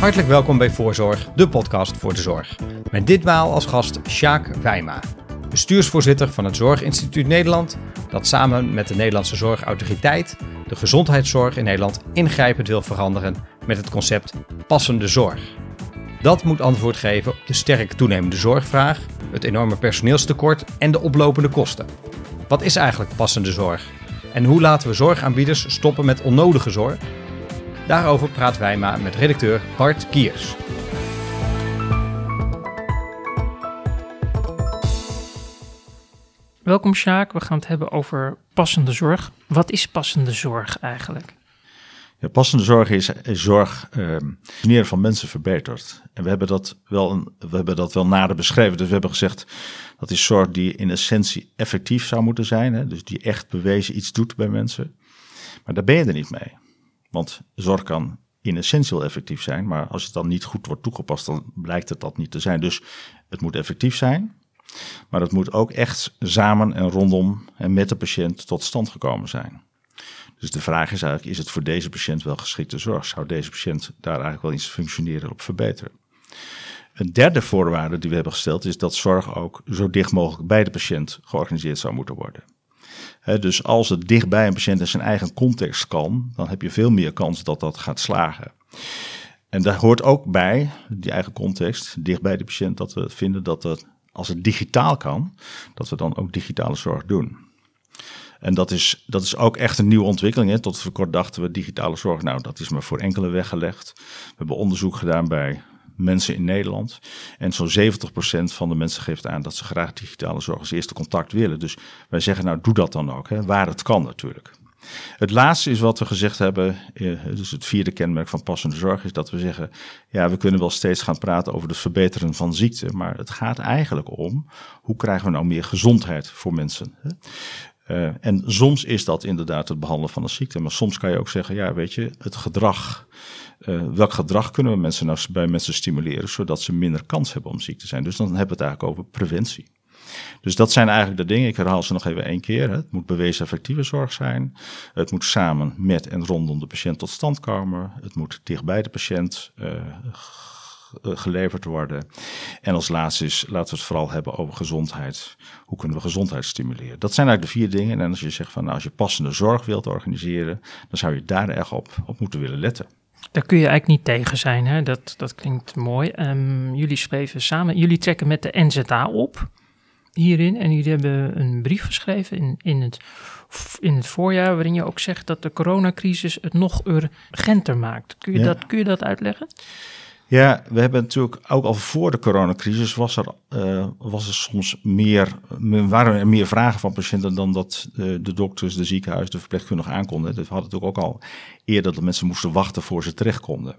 Hartelijk welkom bij Voorzorg, de podcast voor de zorg. Met ditmaal als gast Sjaak Wijma, bestuursvoorzitter van het Zorginstituut Nederland, dat samen met de Nederlandse Zorgautoriteit de gezondheidszorg in Nederland ingrijpend wil veranderen met het concept passende zorg. Dat moet antwoord geven op de sterk toenemende zorgvraag, het enorme personeelstekort en de oplopende kosten. Wat is eigenlijk passende zorg? En hoe laten we zorgaanbieders stoppen met onnodige zorg? Daarover praat Wijma met redacteur Bart Kiers. Welkom Sjaak, we gaan het hebben over passende zorg. Wat is passende zorg eigenlijk? Ja, passende zorg is, is zorg uh, van mensen verbeterd. En we hebben, dat wel een, we hebben dat wel nader beschreven. Dus we hebben gezegd dat is zorg die in essentie effectief zou moeten zijn. Hè? Dus die echt bewezen iets doet bij mensen. Maar daar ben je er niet mee. Want zorg kan in essentie wel effectief zijn, maar als het dan niet goed wordt toegepast, dan blijkt het dat niet te zijn. Dus het moet effectief zijn, maar het moet ook echt samen en rondom en met de patiënt tot stand gekomen zijn. Dus de vraag is eigenlijk, is het voor deze patiënt wel geschikte zorg? Zou deze patiënt daar eigenlijk wel iets functioneren op verbeteren? Een derde voorwaarde die we hebben gesteld is dat zorg ook zo dicht mogelijk bij de patiënt georganiseerd zou moeten worden dus als het dichtbij een patiënt in zijn eigen context kan, dan heb je veel meer kans dat dat gaat slagen. En daar hoort ook bij, die eigen context, dichtbij de patiënt, dat we vinden dat als het digitaal kan, dat we dan ook digitale zorg doen. En dat is, dat is ook echt een nieuwe ontwikkeling. Hè. Tot voor kort dachten we digitale zorg, nou dat is maar voor enkele weggelegd. We hebben onderzoek gedaan bij mensen in Nederland. En zo'n 70% van de mensen geeft aan dat ze graag digitale zorg als eerste contact willen. Dus wij zeggen nou doe dat dan ook, hè, waar het kan natuurlijk. Het laatste is wat we gezegd hebben, eh, dus het vierde kenmerk van passende zorg, is dat we zeggen, ja, we kunnen wel steeds gaan praten over het verbeteren van ziekte, maar het gaat eigenlijk om, hoe krijgen we nou meer gezondheid voor mensen? Uh, en soms is dat inderdaad het behandelen van een ziekte, maar soms kan je ook zeggen, ja, weet je, het gedrag uh, welk gedrag kunnen we mensen nou bij mensen stimuleren, zodat ze minder kans hebben om ziek te zijn. Dus dan hebben we het eigenlijk over preventie. Dus dat zijn eigenlijk de dingen. Ik herhaal ze nog even één keer. Het moet bewezen effectieve zorg zijn. Het moet samen met en rondom de patiënt tot stand komen. Het moet dichtbij de patiënt uh, geleverd worden. En als laatste is, laten we het vooral hebben over gezondheid. Hoe kunnen we gezondheid stimuleren? Dat zijn eigenlijk de vier dingen. En als je zegt van nou, als je passende zorg wilt organiseren, dan zou je daar erg op, op moeten willen letten. Daar kun je eigenlijk niet tegen zijn. Hè? Dat, dat klinkt mooi. Um, jullie schreven samen, jullie trekken met de NZA op hierin. En jullie hebben een brief geschreven in, in, het, in het voorjaar. waarin je ook zegt dat de coronacrisis het nog urgenter maakt. Kun je, dat, kun je dat uitleggen? Ja, we hebben natuurlijk ook al voor de coronacrisis was er, uh, was er soms meer, waren er meer vragen van patiënten dan dat uh, de dokters, de ziekenhuizen, de verpleegkundigen aankonden. Dus we hadden natuurlijk ook al eerder dat mensen moesten wachten voor ze terecht konden.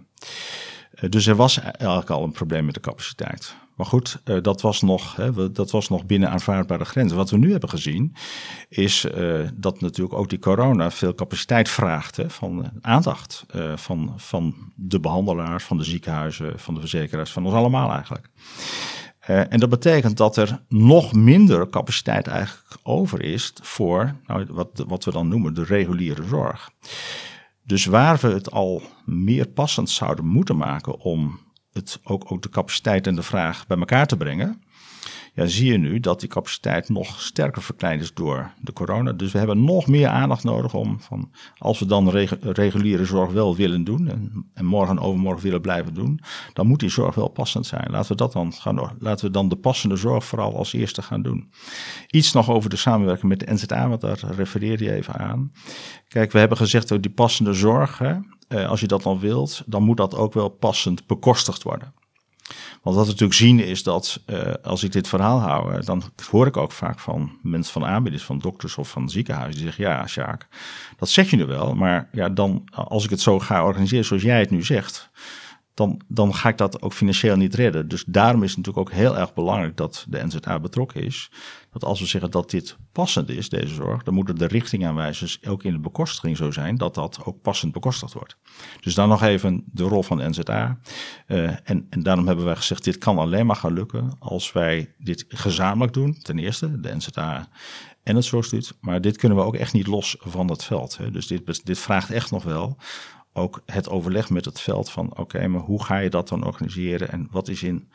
Uh, dus er was eigenlijk al een probleem met de capaciteit. Maar goed, uh, dat, was nog, hè, dat was nog binnen aanvaardbare grenzen. Wat we nu hebben gezien, is uh, dat natuurlijk ook die corona veel capaciteit vraagt hè, van aandacht uh, van, van de behandelaars, van de ziekenhuizen, van de verzekeraars, van ons allemaal eigenlijk. en dat betekent dat er nog minder capaciteit eigenlijk over is voor nou, wat, wat we dan noemen de reguliere zorg. Dus waar we het al meer passend zouden moeten maken om het ook, ook de capaciteit en de vraag bij elkaar te brengen, ja, zie je nu dat die capaciteit nog sterker verkleind is door de corona. Dus we hebben nog meer aandacht nodig om, van, als we dan reguliere zorg wel willen doen en, en morgen en overmorgen willen blijven doen, dan moet die zorg wel passend zijn. Laten we dat dan gaan. Laten we dan de passende zorg vooral als eerste gaan doen. Iets nog over de samenwerking met de NZA, want daar refereer je even aan. Kijk, we hebben gezegd dat die passende zorg, hè, eh, als je dat dan wilt, dan moet dat ook wel passend bekostigd worden. Want wat we natuurlijk zien is dat uh, als ik dit verhaal hou, uh, dan hoor ik ook vaak van mensen van aanbieders, van dokters of van ziekenhuizen, die zeggen, ja Sjaak, dat zeg je nu wel, maar ja, dan als ik het zo ga organiseren zoals jij het nu zegt, dan, dan ga ik dat ook financieel niet redden. Dus daarom is het natuurlijk ook heel erg belangrijk dat de NZA betrokken is. Dat als we zeggen dat dit passend is, deze zorg, dan moeten de richtingaanwijzers ook in de bekostiging zo zijn dat dat ook passend bekostigd wordt. Dus dan nog even de rol van de NZA. Eh, en, en daarom hebben wij gezegd, dit kan alleen maar gaan lukken als wij dit gezamenlijk doen. Ten eerste, de NZA en het Zorgstuut. Maar dit kunnen we ook echt niet los van het veld. Hè. Dus dit, dit vraagt echt nog wel ook het overleg met het veld van oké, maar hoe ga je dat dan organiseren en wat is in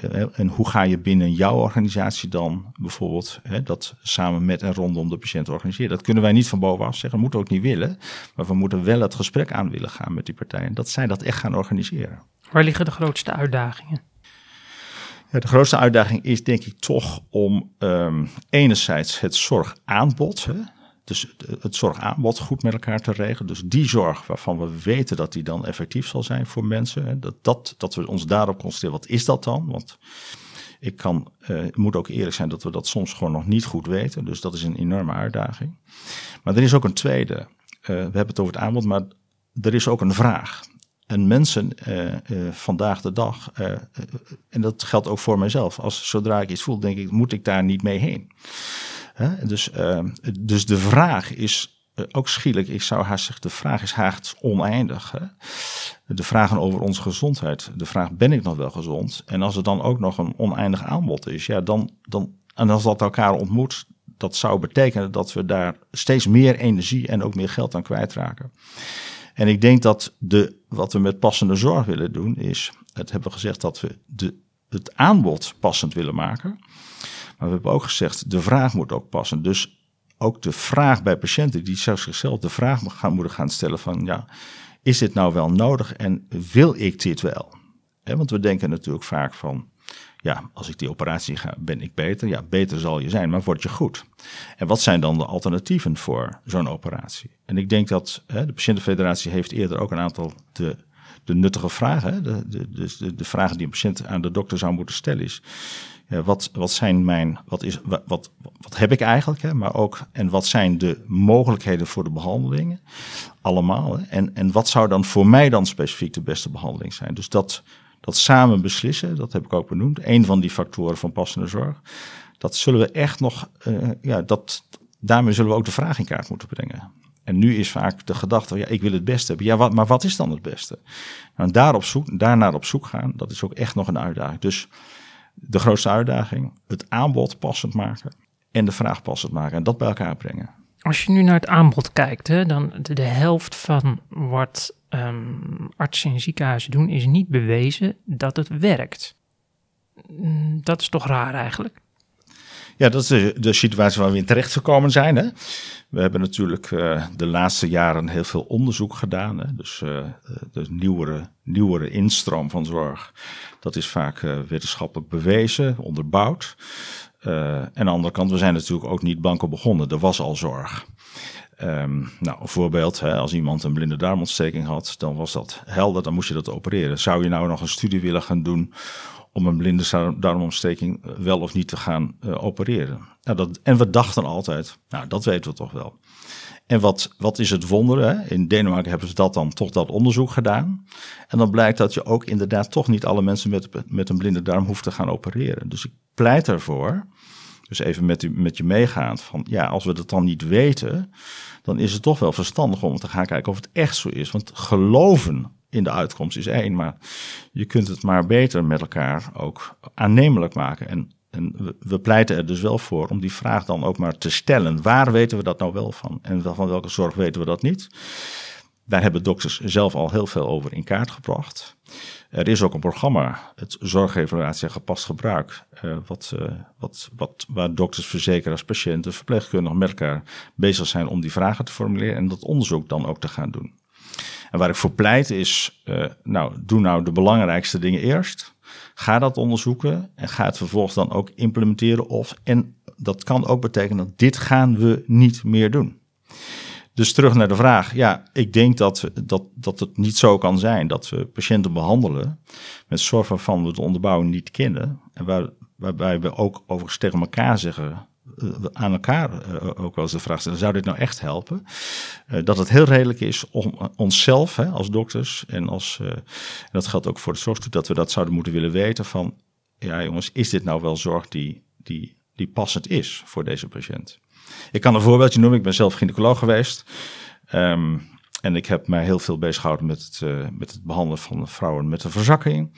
eh, en hoe ga je binnen jouw organisatie dan bijvoorbeeld hè, dat samen met en rondom de patiënt organiseren? Dat kunnen wij niet van bovenaf zeggen, moeten we ook niet willen. Maar we moeten wel het gesprek aan willen gaan met die partijen. Dat zij dat echt gaan organiseren. Waar liggen de grootste uitdagingen? Ja, de grootste uitdaging is denk ik toch om um, enerzijds het zorgaanbod, hè, dus het zorgaanbod goed met elkaar te regelen. Dus die zorg waarvan we weten dat die dan effectief zal zijn voor mensen. Dat, dat, dat we ons daarop concentreren. Wat is dat dan? Want ik kan, uh, moet ook eerlijk zijn dat we dat soms gewoon nog niet goed weten. Dus dat is een enorme uitdaging. Maar er is ook een tweede. Uh, we hebben het over het aanbod, maar er is ook een vraag. En mensen uh, vandaag de dag, en dat geldt ook voor mijzelf, als zodra ik iets voel, denk ik, moet ik daar niet mee heen? Dus, ehm, dus de vraag is eh, ook schielijk, ik zou haast zeggen, de vraag is haast oneindig. Hè? De vragen over onze gezondheid, de vraag ben ik nog wel gezond? En als er dan ook nog een oneindig aanbod is, ja, dan, dan, en als dat elkaar ontmoet, dat zou betekenen dat we daar steeds meer energie en ook meer geld aan kwijtraken. En ik denk dat de, wat we met passende zorg willen doen, is, het hebben we gezegd dat we de, het aanbod passend willen maken. Maar we hebben ook gezegd, de vraag moet ook passen. Dus ook de vraag bij patiënten die zichzelf de vraag gaan, moeten gaan stellen van, ja, is dit nou wel nodig en wil ik dit wel? want we denken natuurlijk vaak van, ja, als ik die operatie ga, ben ik beter. Ja, beter zal je zijn, maar word je goed? En wat zijn dan de alternatieven voor zo'n operatie? En ik denk dat de Patiëntenfederatie heeft eerder ook een aantal de, de nuttige vragen, de, de, de, de vragen die een patiënt aan de dokter zou moeten stellen is, wat, wat zijn mijn, wat, is, wat, wat, wat heb ik eigenlijk, hè, maar ook, en wat zijn de mogelijkheden voor de behandelingen, allemaal. Hè, en, en wat zou dan voor mij dan specifiek de beste behandeling zijn? Dus dat, dat samen beslissen, dat heb ik ook benoemd, een van die factoren van passende zorg, dat zullen we echt nog, uh, ja, dat, daarmee zullen we ook de vraag in kaart moeten brengen. En nu is vaak de gedachte, ja, ik wil het beste hebben. Ja, maar wat is dan het beste? Nou, daar op daarnaar op zoek gaan, dat is ook echt nog een uitdaging. Dus de grootste uitdaging, het aanbod passend maken en de vraag passend maken en dat bij elkaar brengen. Als je nu naar het aanbod kijkt, hè, dan de, de helft van wat um, artsen in ziekenhuizen doen, is niet bewezen dat het werkt. Mm, dat is toch raar eigenlijk? Ja, dat is de, situatie waar we in terecht gekomen zijn. Hè? We hebben natuurlijk uh, de laatste jaren heel veel onderzoek gedaan. Hè? Dus uh, de nieuwere, nieuwere instroom van zorg, dat is vaak uh, wetenschappelijk bewezen, onderbouwd. en aan de andere kant, we zijn natuurlijk ook niet blanco begonnen. Er was al zorg. Um, nou, een voorbeeld, hè, als iemand een blinde darmontsteking had, dan was dat helder, dan moest je dat opereren. Zou je nou nog een studie willen gaan doen om een blinde darmontsteking eh, wel of niet te gaan uh, opereren. Nou, dat, en we dachten altijd, nou dat weten we toch wel. En wat, wat is het wonder? Hè? In Denemarken hebben ze dat dan toch dat onderzoek gedaan. En dan blijkt dat je ook inderdaad toch niet alle mensen met, met een blinde darm hoeft te gaan opereren. Dus ik pleit ervoor, dus even met, u, met je meegaand, van ja, als we dat dan niet weten, dan is het toch wel verstandig om te gaan kijken of het echt zo is. Want geloven in de uitkomst is één, maar je kunt het maar beter met elkaar ook aannemelijk maken. En, en we, pleiten er dus wel voor om die vraag dan ook maar te stellen. Waar weten we dat nou wel van? En van welke zorg weten we dat niet? Daar hebben dokters zelf al heel veel over in kaart gebracht. Er is ook een programma, het zorgevaluatie gepast gebruik, uh, wat, uh, wat, wat, waar dokters, verzekeraars, patiënten, verpleegkundigen met elkaar bezig zijn om die vragen te formuleren en dat onderzoek dan ook te gaan doen. En waar ik voor pleit is, uh, nou, doe nou de belangrijkste dingen eerst. Ga dat onderzoeken en ga het vervolgens dan ook implementeren. Of, en dat kan ook betekenen dat dit gaan we niet meer doen. Dus terug naar de vraag. Ja, ik denk dat, dat, dat het niet zo kan zijn dat we patiënten behandelen met zorg waarvan we de onderbouwing niet kennen. En waar, waarbij we ook overigens tegen elkaar zeggen, aan elkaar eh, ook eens de vraag stellen: zou dit nou echt helpen? Uh, dat het heel redelijk is om onszelf hè, als dokters en als, en dat geldt ook voor de zorgstoet, dat we dat zouden moeten willen weten van, ja jongens, is dit nou wel zorg die, die, die passend is voor deze patiënt? Ik kan een voorbeeldje noemen, ik ben zelf gynaecoloog geweest. Um, En ik heb mij heel veel bezig gehouden met het, uh, met het behandelen van vrouwen met een verzakking.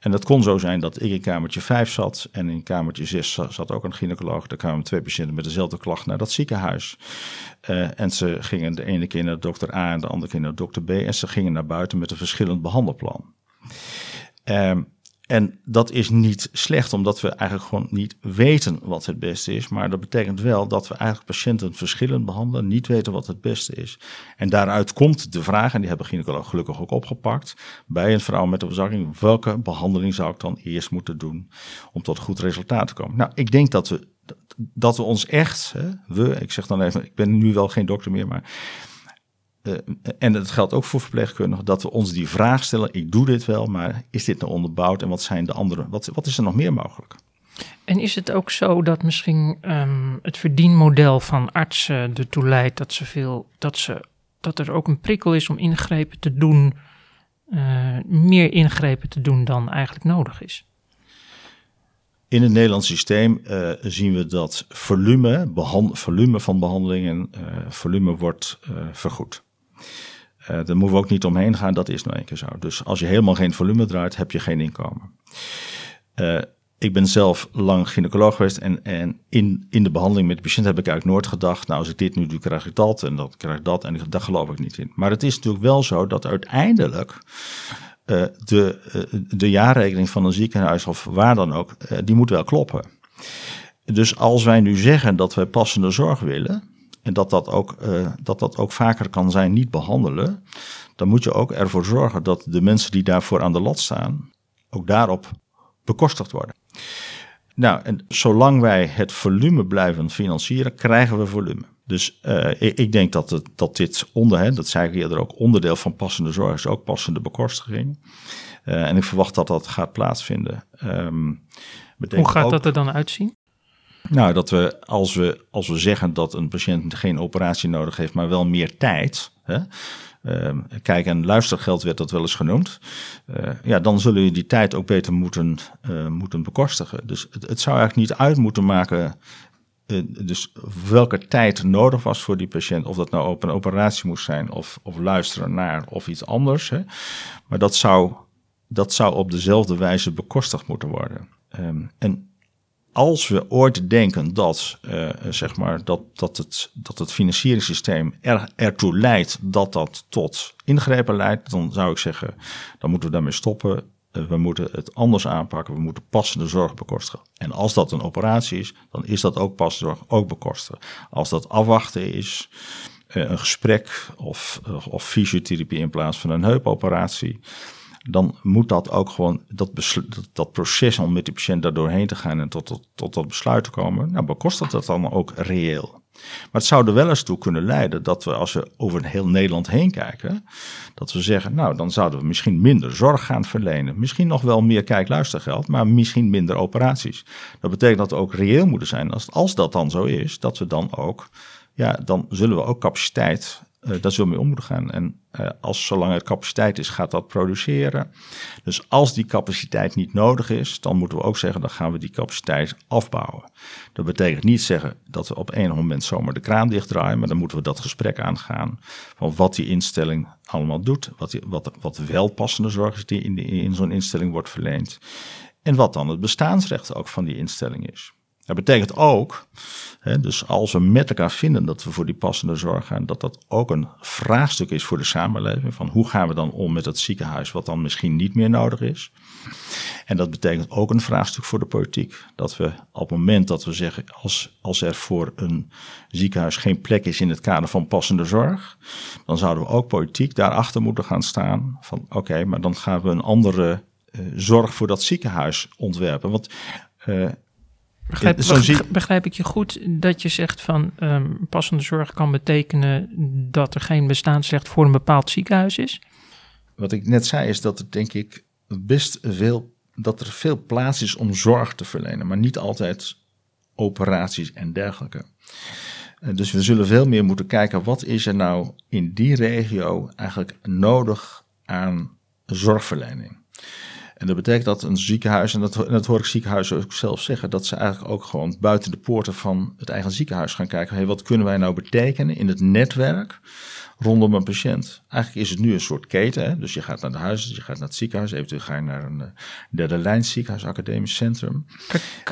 En dat kon zo zijn dat ik in kamertje 5 zat en in kamertje 6 zat ook een gynaecoloog. Daar kwamen twee patiënten met dezelfde klacht naar dat ziekenhuis. Uh, en ze gingen de ene keer naar dokter A en de andere keer naar dokter B. En ze gingen naar buiten met een verschillend behandelplan. Um, en dat is niet slecht, omdat we eigenlijk gewoon niet weten wat het beste is. Maar dat betekent wel dat we eigenlijk patiënten verschillend behandelen, niet weten wat het beste is. En daaruit komt de vraag, en die hebben gynaecologen gelukkig ook opgepakt, bij een vrouw met een verzakking, welke behandeling zou ik dan eerst moeten doen om tot goed resultaat te komen? Nou, ik denk dat we, dat we ons echt, hè, we, ik zeg dan even, ik ben nu wel geen dokter meer, maar uh, en dat geldt ook voor verpleegkundigen, dat we ons die vraag stellen: ik doe dit wel, maar is dit nou onderbouwd en wat zijn de andere, wat, wat is er nog meer mogelijk? En is het ook zo dat misschien um, het verdienmodel van artsen ertoe leidt dat, ze veel, dat, ze, dat er ook een prikkel is om ingrepen te doen, uh, meer ingrepen te doen dan eigenlijk nodig is? In het Nederlands systeem uh, zien we dat volume, volume van behandelingen, volume wordt vergoed. Uh, daar moeten we ook niet omheen gaan, dat is nou een keer zo. Dus als je helemaal geen volume draait, heb je geen inkomen. Uh, ik ben zelf lang gynaecoloog geweest en, en in, in de behandeling met de patiënt heb ik eigenlijk nooit gedacht, nou als ik dit nu doe, krijg ik dat en dat krijg ik dat en daar geloof ik niet in. Maar het is natuurlijk wel zo dat uiteindelijk uh, de, de jaarrekening van een ziekenhuis of waar dan ook, die moet wel kloppen. Dus als wij nu zeggen dat wij passende zorg willen, en dat dat, ook, uh, dat dat ook vaker kan zijn niet behandelen, dan moet je ook ervoor zorgen dat de mensen die daarvoor aan de lat staan, ook daarop bekostigd worden. Nou, en zolang wij het volume blijven financieren, krijgen we volume. Dus uh, ik, ik, denk dat, het, dat dit onder, hè, dat zei ik eerder ook, onderdeel van passende zorg is ook passende bekostiging. Uh, en ik verwacht dat dat gaat plaatsvinden. Um, Hoe gaat ook, dat er dan uitzien? Nou, dat we als, we als we zeggen dat een patiënt geen operatie nodig heeft, maar wel meer tijd. Hè, uh, kijk, en luistergeld werd dat wel eens genoemd. Uh, ja, dan zullen je die tijd ook beter moeten, uh, moeten bekostigen. Dus het, het, zou eigenlijk niet uit moeten maken. Eh, dus welke tijd nodig was voor die patiënt, of dat nou op een operatie moest zijn, of, of luisteren naar, of iets anders. Hè. Maar dat zou, dat zou op dezelfde wijze bekostigd moeten worden. Um, en als we ooit denken dat, uh, zeg maar, dat, dat, het, dat het financieringssysteem er, ertoe leidt dat dat tot ingrepen leidt, dan zou ik zeggen, dan moeten we daarmee stoppen. Uh, we moeten het anders aanpakken. We moeten passende zorg bekostigen. En als dat een operatie is, dan is dat ook passende zorg ook bekostigen. Als dat afwachten is, uh, een gesprek of, of fysiotherapie in plaats van een heupoperatie dan moet dat ook gewoon, dat, dat proces om met die patiënt daar doorheen te gaan en tot, tot, tot dat besluit te komen, nou bekostigt dat dan ook reëel. Maar het zou er wel eens toe kunnen leiden dat we, als we over heel Nederland heen kijken, dat we zeggen, nou dan zouden we misschien minder zorg gaan verlenen. Misschien nog wel meer kijkluistergeld, maar misschien minder operaties. Dat betekent dat we ook reëel moeten zijn. Als, als dat dan zo is, dat we dan ook, ja, dan zullen we ook capaciteit uh, daar zullen we mee om moeten gaan. En uh, als zolang er capaciteit is, gaat dat produceren. Dus als die capaciteit niet nodig is, dan moeten we ook zeggen, dan gaan we die capaciteit afbouwen. Dat betekent niet zeggen dat we op enig moment zomaar de kraan dichtdraaien, maar dan moeten we dat gesprek aangaan van wat die instelling allemaal doet, wat, die, wat, wat wel passende zorg is die in, in zo'n instelling wordt verleend. En wat dan het bestaansrecht ook van die instelling is. Dat betekent ook, hè, dus als we met elkaar vinden dat we voor die passende zorg gaan, dat dat ook een vraagstuk is voor de samenleving. Van hoe gaan we dan om met het ziekenhuis wat dan misschien niet meer nodig is. En dat betekent ook een vraagstuk voor de politiek. Dat we op het moment dat we zeggen, als, als er voor een ziekenhuis geen plek is in het kader van passende zorg, dan zouden we ook politiek daarachter moeten gaan staan. Van oké, maar dan gaan we een andere uh, zorg voor dat ziekenhuis ontwerpen. Want uh, Begrijp, ik je goed dat je zegt van um, passende zorg kan betekenen dat er geen bestaansrecht voor een bepaald ziekenhuis is? Wat ik net zei is dat er denk ik best veel, dat er veel plaats is om zorg te verlenen, maar niet altijd operaties en dergelijke. Uh, dus we zullen veel meer moeten kijken wat is er nou in die regio eigenlijk nodig aan zorgverlening. En dat betekent dat een ziekenhuis, en dat, en dat hoor ik ziekenhuizen ook zelf zeggen, dat ze eigenlijk ook gewoon buiten de poorten van het eigen ziekenhuis gaan kijken. Hey, wat kunnen wij nou betekenen in het netwerk rondom een patiënt. Eigenlijk is het nu een soort keten. Hè? Dus je gaat naar de huis, je gaat naar het ziekenhuis, eventueel ga je naar een uh, derde lijn ziekenhuis, academisch centrum.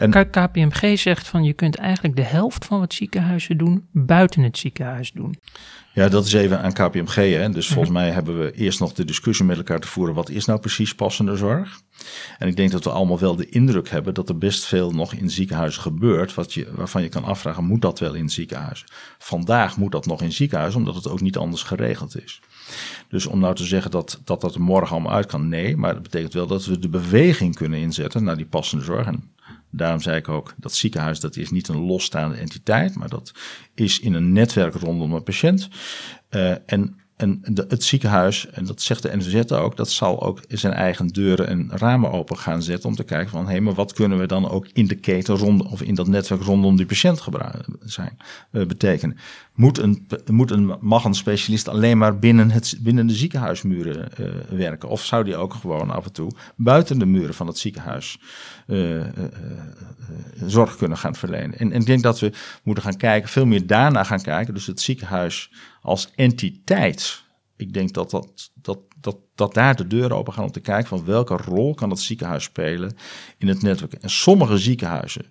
En, KPMG zegt van je kunt eigenlijk de helft van wat ziekenhuizen doen buiten het ziekenhuis doen. Ja, dat is even aan KPMG. Hè? Dus volgens mhm. mij hebben we eerst nog de discussie met elkaar te voeren. Wat is nou precies passende zorg? En ik denk dat we allemaal wel de indruk hebben dat er best veel nog in ziekenhuizen gebeurt. Wat je, waarvan je kan afvragen, moet dat wel in ziekenhuizen? Vandaag moet dat nog in ziekenhuizen, omdat het ook niet anders geregeld is. Dus om nou te zeggen dat, dat dat er morgen allemaal uit kan, nee. Maar dat betekent wel dat we de beweging kunnen inzetten naar die passende zorg. En daarom zei ik ook, dat ziekenhuis dat is niet een losstaande entiteit, maar dat is in een netwerk rondom een patiënt. Uh, en en het ziekenhuis, en dat zegt de NVZ ook, dat zal ook zijn eigen deuren en ramen open gaan zetten om te kijken van hé, hey, maar wat kunnen we dan ook in de keten rond, of in dat netwerk rondom die patiënt zijn, uh, betekenen. Moet een, moet een, mag een specialist alleen maar binnen, het, binnen de ziekenhuismuren uh, werken? Of zou die ook gewoon af en toe buiten de muren van het ziekenhuis uh, zorg kunnen gaan verlenen? En, en ik denk dat we moeten gaan kijken, veel meer daarna gaan kijken, dus het ziekenhuis als entiteit. Ik denk dat, dat, dat, dat, dat daar de deuren open gaan om te kijken van welke rol kan het ziekenhuis spelen in het netwerk. En sommige ziekenhuizen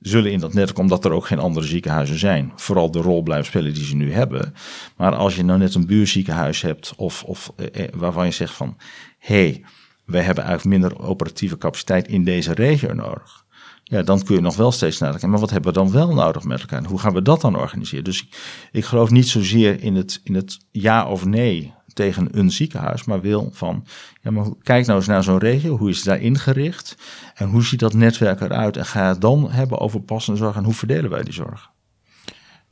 zullen in dat netwerk, omdat er ook geen andere ziekenhuizen zijn, vooral de rol blijven spelen die ze nu hebben. Maar als je nou net een buurziekenhuis hebt of, of eh, eh waarvan je zegt van hé, hey, wij hebben eigenlijk minder operatieve capaciteit in deze regio nodig ja, dan kun je nog wel steeds nadenken. Maar wat hebben we dan wel nodig met elkaar? hoe gaan we dat dan organiseren? Dus ik, ik geloof niet zozeer in het, in het ja of nee tegen een ziekenhuis, maar wil van, ja, maar kijk nou eens naar zo'n regio, hoe is het daar ingericht en hoe ziet dat netwerk eruit en ga het dan hebben over passende zorg en hoe verdelen wij die zorg?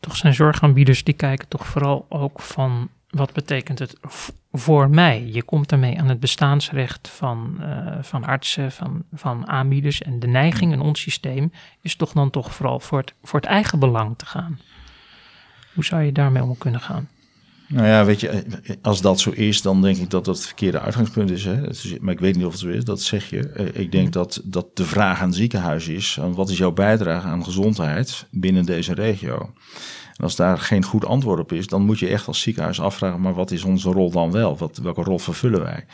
Toch zijn zorgaanbieders die kijken toch vooral ook van wat betekent het voor mij? Je komt daarmee aan het bestaansrecht van, uh, van artsen, van, van aanbieders. En de neiging in ons systeem is toch dan toch vooral voor het, voor het eigen belang te gaan. Hoe zou je daarmee om kunnen gaan? Nou ja, weet je, als dat zo is, dan denk ik dat dat het verkeerde uitgangspunt is. Hè? Maar ik weet niet of het zo is, dat zeg je. Eh, ik denk dat, dat de vraag aan het ziekenhuis is: wat is jouw bijdrage aan gezondheid binnen deze regio? En als daar geen goed antwoord op is, dan moet je echt als ziekenhuis afvragen, maar wat is onze rol dan wel? Wat, welke rol vervullen wij?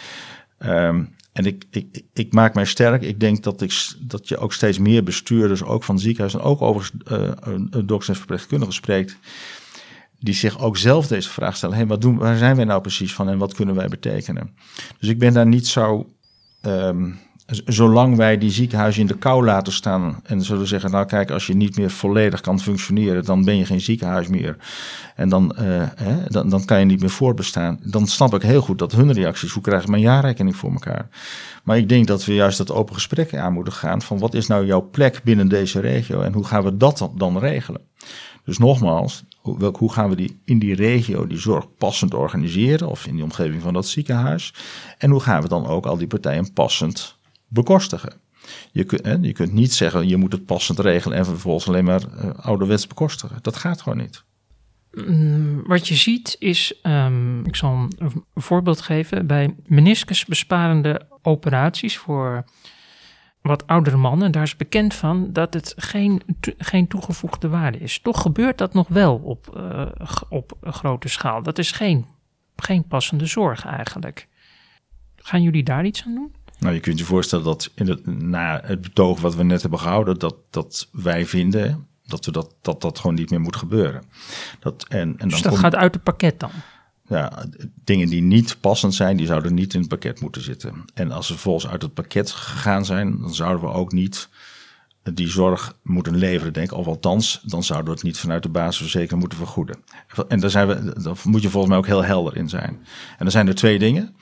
Um, en ik, ik, ik maak mij sterk. Ik denk dat, ik, dat je ook steeds meer bestuurders, ook van ziekenhuizen en ook over uh, dokters en verpleegkundigen spreekt, die zich ook zelf deze vraag stellen. Hey, wat doen, waar zijn wij nou precies van en wat kunnen wij betekenen? Dus ik ben daar niet zo um, zolang wij die ziekenhuizen in de kou laten staan en zullen zeggen, nou kijk, als je niet meer volledig kan functioneren, dan ben je geen ziekenhuis meer. En dan, uh, hè, dan, dan kan je niet meer voortbestaan. Dan snap ik heel goed dat hun reacties, hoe krijg ik mijn jaarrekening voor elkaar? Maar ik denk dat we juist dat open gesprek aan moeten gaan van wat is nou jouw plek binnen deze regio en hoe gaan we dat dan regelen? Dus nogmaals, hoe, hoe gaan we die in die regio die zorg passend organiseren of in die omgeving van dat ziekenhuis? En hoe gaan we dan ook al die partijen passend bekostigen. Je, kunt, hè, je kunt niet zeggen, je moet het passend regelen en vervolgens alleen maar uh, ouderwets bekostigen. Dat gaat gewoon niet. Mm, wat je ziet is, um, ik zal een voorbeeld geven, bij meniscusbesparende operaties voor wat oudere mannen, daar is bekend van dat het geen, geen toegevoegde waarde is. Toch gebeurt dat nog wel op, uh, op grote schaal. Dat is geen, geen passende zorg eigenlijk. Gaan jullie daar iets aan doen? Nou, je kunt je voorstellen dat in het, na het betoog wat we net hebben gehouden, dat, dat wij vinden dat, we dat, dat dat gewoon niet meer moet gebeuren. Dat, en, en dan dus dat gaat uit het pakket dan? Ja, dingen die niet passend zijn, die zouden niet in het pakket moeten zitten. En als ze vervolgens uit het pakket gegaan zijn, dan zouden we ook niet die zorg moeten leveren, denk ik. Of althans, dan zouden we het niet vanuit de basisverzekering moeten vergoeden. En daar, zijn we, daar moet je volgens mij ook heel helder in zijn. En er zijn er twee dingen.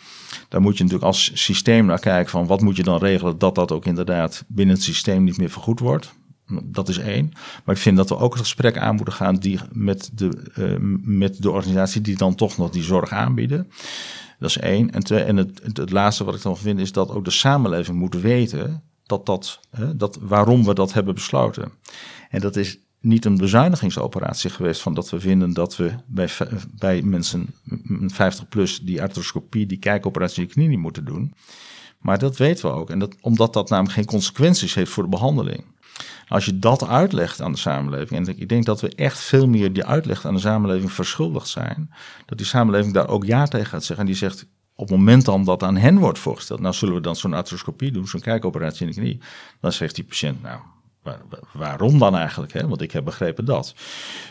Daar moet je natuurlijk als systeem naar kijken van wat moet je dan regelen dat dat ook inderdaad binnen het systeem niet meer vergoed wordt. Dat is één. Maar ik vind dat we ook het gesprek aan moeten gaan die, met, de, uh, met de organisatie die dan toch nog die zorg aanbieden. Dat is één. En, twee, en het, het, laatste wat ik dan vind is dat ook de samenleving moet weten dat dat, dat, waarom we dat hebben besloten. En dat is niet een bezuinigingsoperatie geweest van dat we vinden dat we bij, bij mensen 50 plus die arthroscopie, die kijkoperatie in de knie niet moeten doen. Maar dat weten we ook. En dat, omdat dat namelijk geen consequenties heeft voor de behandeling. Als je dat uitlegt aan de samenleving, en ik denk dat we echt veel meer die uitleg aan de samenleving verschuldigd zijn, dat die samenleving daar ook ja tegen gaat zeggen. En die zegt, op het moment dan dat aan hen wordt voorgesteld, nou zullen we dan zo'n arthroscopie doen, zo'n kijkoperatie in de knie, dan zegt die patiënt, nou, waarom dan eigenlijk? Hè? Want ik heb begrepen dat.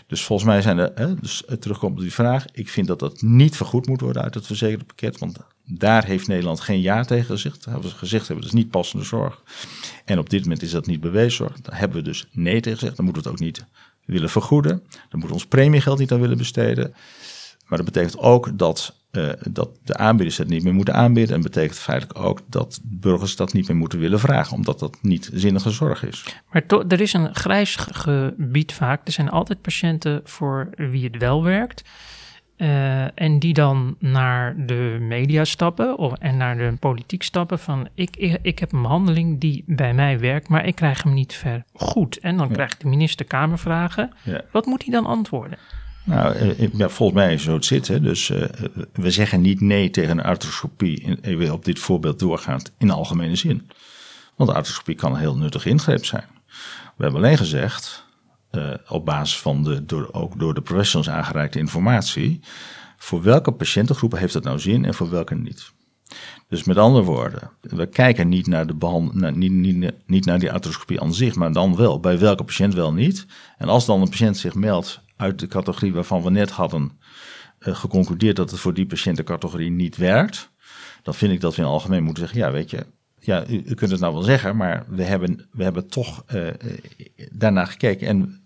Dus volgens mij zijn er, hè, dus terugkomt op die vraag, ik vind dat dat niet vergoed moet worden uit het verzekerde pakket, want daar heeft Nederland geen ja tegen gezegd. Hebben ze gezegd hebben, dat is niet passende zorg. En op dit moment is dat niet bewezen. Daar hebben we dus nee tegen gezegd. Dan moeten we het ook niet willen vergoeden. Dan moeten we ons premiegeld niet aan willen besteden. Maar dat betekent ook dat, uh, dat de aanbieders het niet meer moeten aanbieden. En betekent feitelijk ook dat burgers dat niet meer moeten willen vragen, omdat dat niet zinnige zorg is. Maar er is een grijs gebied vaak. Er zijn altijd patiënten voor wie het wel werkt. Uh, en die dan naar de media stappen of, en naar de politiek stappen van ik, ik, ik, heb een behandeling die bij mij werkt, maar ik krijg hem niet vergoed. En dan ja. krijgt de minister kamervragen. Ja. Wat moet hij dan antwoorden? Nou, eh, volgens mij is zo het zitten. Dus uh, we zeggen niet nee tegen een arthroscopie, even op dit voorbeeld doorgaand, in algemene zin. Want de arthroscopie kan een heel nuttig ingreep zijn. We hebben alleen gezegd, op basis van de door, ook door de professionals aangereikte informatie, voor welke patiëntengroepen heeft dat nou zin en voor welke niet. Dus met andere woorden, we kijken niet naar, de behand, niet, niet, niet naar die arthroscopie aan zich, maar dan wel bij welke patiënt wel niet. En als dan een patiënt zich meldt uit de categorie waarvan we net hadden uh, geconcludeerd dat het voor die patiëntencategorie niet werkt, dan vind ik dat we in algemeen moeten zeggen, ja weet je, ja, u, u kunt het nou wel zeggen, maar we hebben, we hebben toch uh, daarna gekeken en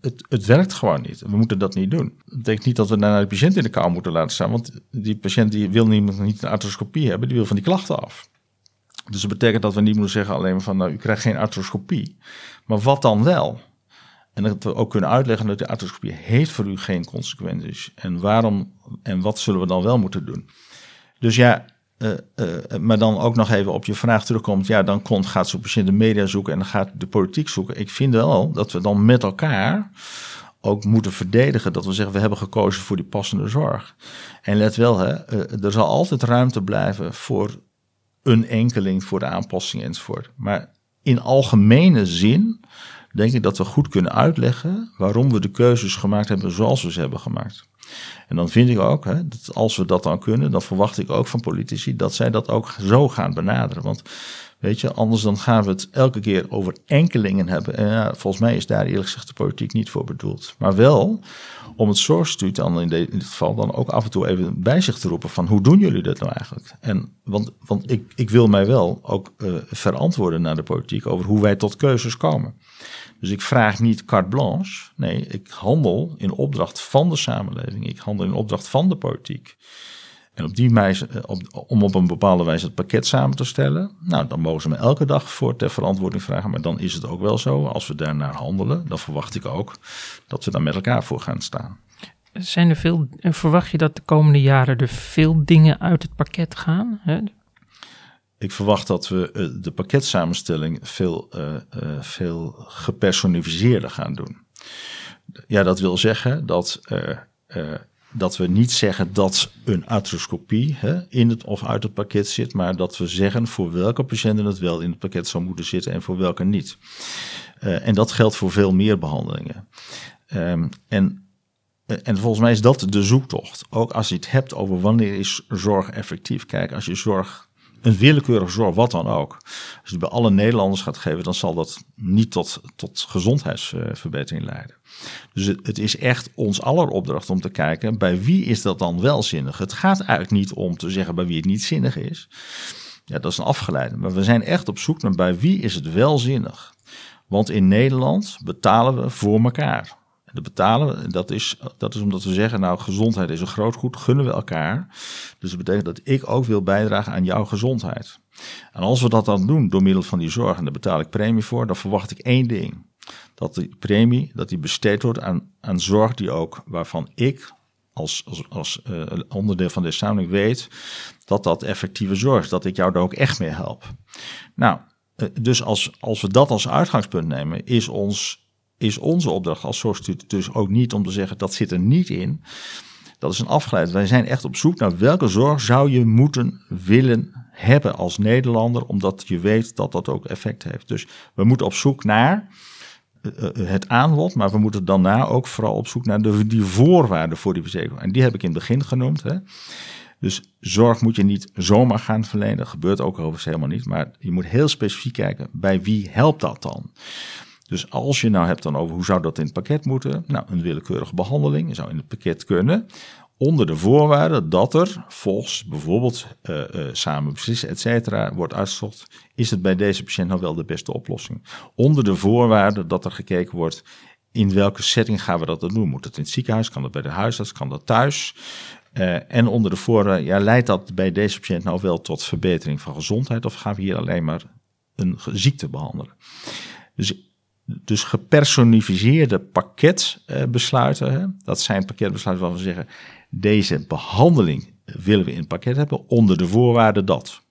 het, het, werkt gewoon niet. We moeten dat niet doen. Dat betekent niet dat we naar de patiënt in de kou moeten laten staan. Want die patiënt die wil niet, niet een arthroscopie hebben, die wil van die klachten af. Dus dat betekent dat we niet moeten zeggen alleen van, nou, u krijgt geen arthroscopie. Maar wat dan wel? En dat we ook kunnen uitleggen dat de arthroscopie heeft voor u geen consequenties. En waarom en wat zullen we dan wel moeten doen? Dus ja, uh, uh, maar dan ook nog even op je vraag terugkomt. Ja, dan komt, gaat zo'n patiënt de media zoeken en dan gaat de politiek zoeken. Ik vind wel dat we dan met elkaar ook moeten verdedigen dat we zeggen we hebben gekozen voor die passende zorg. En let wel, hè, uh, er zal altijd ruimte blijven voor een enkeling, voor de aanpassing enzovoort. Maar in algemene zin denk ik dat we goed kunnen uitleggen waarom we de keuzes gemaakt hebben zoals we ze hebben gemaakt. En dan vind ik ook, hè, dat als we dat dan kunnen, dan verwacht ik ook van politici dat zij dat ook zo gaan benaderen. Want weet je, anders dan gaan we het elke keer over enkelingen hebben. En ja, volgens mij is daar eerlijk gezegd de politiek niet voor bedoeld. Maar wel om het zorgstuur dan in, dit geval dan ook af en toe even bij zich te roepen van hoe doen jullie dat nou eigenlijk? En, want want ik, ik wil mij wel ook uh, verantwoorden naar de politiek over hoe wij tot keuzes komen. Dus ik vraag niet carte blanche. Nee, ik handel in opdracht van de samenleving. Ik handel in opdracht van de politiek. En op die wijze, eh, op, om op een bepaalde wijze het pakket samen te stellen, nou, dan mogen ze me elke dag voor ter verantwoording vragen. Maar dan is het ook wel zo, als we daarnaar handelen, dan verwacht ik ook dat we daar met elkaar voor gaan staan. Zijn er veel, verwacht je dat de komende jaren er veel dingen uit het pakket gaan? Hè? Ik verwacht dat we uh, de pakketsamenstelling veel, uh, uh, veel gepersonaliseerder gaan doen. Ja, dat wil zeggen dat, dat we niet zeggen dat een arthroscopie hè, in het of uit het pakket zit, maar dat we zeggen voor welke patiënten het wel in het pakket zou moeten zitten en voor welke niet. en dat geldt voor veel meer behandelingen. Um, en en volgens mij is dat de zoektocht. Ook als je het hebt over wanneer is zorg effectief. Kijk, als je zorg een willekeurige zorg, wat dan ook. Als je het bij alle Nederlanders gaat geven, dan zal dat niet tot, tot gezondheidsverbetering leiden. Dus het, is echt ons aller opdracht om te kijken, bij wie is dat dan wel zinnig? Het gaat eigenlijk niet om te zeggen bij wie het niet zinnig is. Ja, dat is een afgeleide. Maar we zijn echt op zoek naar bij wie is het wel zinnig. Want in Nederland betalen we voor elkaar. De betalen, dat is, dat is omdat we zeggen, nou, gezondheid is een groot goed, gunnen we elkaar. Dus dat betekent dat ik ook wil bijdragen aan jouw gezondheid. En als we dat dan doen door middel van die zorg, en daar betaal ik premie voor, dan verwacht ik één ding. Dat die premie, dat die besteed wordt aan, aan zorg die ook, waarvan ik als, als, als uh, onderdeel van deze samenleving weet, dat dat effectieve zorg is, dat ik jou daar ook echt mee help. Nou, uh, dus als, als we dat als uitgangspunt nemen, is ons is onze opdracht als zorgstudent dus ook niet om te zeggen dat zit er niet in. Dat is een afgeleid. Wij zijn echt op zoek naar welke zorg zou je moeten willen hebben als Nederlander, omdat je weet dat dat ook effect heeft. Dus we moeten op zoek naar het aanbod, maar we moeten daarna ook vooral op zoek naar de, die voorwaarden voor die verzekering. En die heb ik in het begin genoemd. Hè. Dus zorg moet je niet zomaar gaan verlenen. Dat gebeurt ook overigens helemaal niet. Maar je moet heel specifiek kijken, bij wie helpt dat dan? Dus als je nou hebt dan over hoe zou dat in het pakket moeten? Nou, een willekeurige behandeling zou in het pakket kunnen. Onder de voorwaarde dat er volgens bijvoorbeeld uh, uh, samen beslissen, et cetera, wordt uitgezocht. Is het bij deze patiënt nou wel de beste oplossing? Onder de voorwaarde dat er gekeken wordt in welke setting gaan we dat doen? Moet het in het ziekenhuis? Kan dat bij de huisarts? Kan dat thuis? Uh, en onder de voorwaarde, ja, leidt dat bij deze patiënt nou wel tot verbetering van gezondheid? Of gaan we hier alleen maar een ziekte behandelen? Dus dus gepersonificeerde pakketbesluiten. Dat zijn pakketbesluiten waarvan we zeggen: deze behandeling willen we in het pakket hebben onder de voorwaarde dat.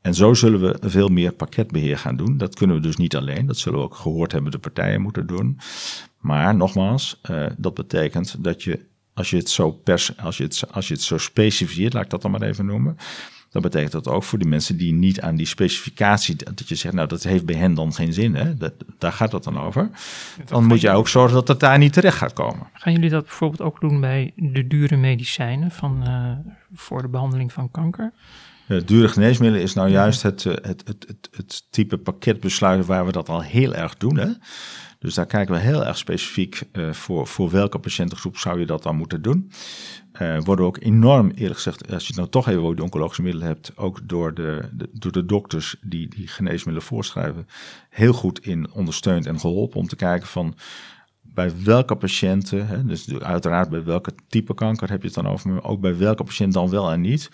En zo zullen we veel meer pakketbeheer gaan doen. Dat kunnen we dus niet alleen. Dat zullen we ook gehoord hebben de partijen moeten doen. Maar nogmaals, uh, dat betekent dat je als je het zo pers, als je het, als je het zo specificeert, laat ik dat dan maar even noemen, dan betekent dat ook voor die mensen die niet aan die specificatie, dat je zegt, nou dat heeft bij hen dan geen zin, hè? Dat, daar gaat dat dan over. Dan moet je ook zorgen dat het daar niet terecht gaat komen. Gaan jullie dat bijvoorbeeld ook doen bij de dure medicijnen van, uh, voor de behandeling van kanker? Uh, dure geneesmiddelen is nou juist het, het, het, het, het type pakketbesluiten waar we dat al heel erg doen. Hè? Dus daar kijken we heel erg specifiek uh, voor, voor welke patiëntengroep zou je dat dan moeten doen. Uh, worden ook enorm, eerlijk gezegd, als je het nou toch even over de oncologische middelen hebt, ook door de, de, door de dokters die die geneesmiddelen voorschrijven, heel goed in ondersteund en geholpen om te kijken van bij welke patiënten, hè, dus uiteraard bij welke type kanker heb je het dan over, maar ook bij welke patiënt dan wel en niet.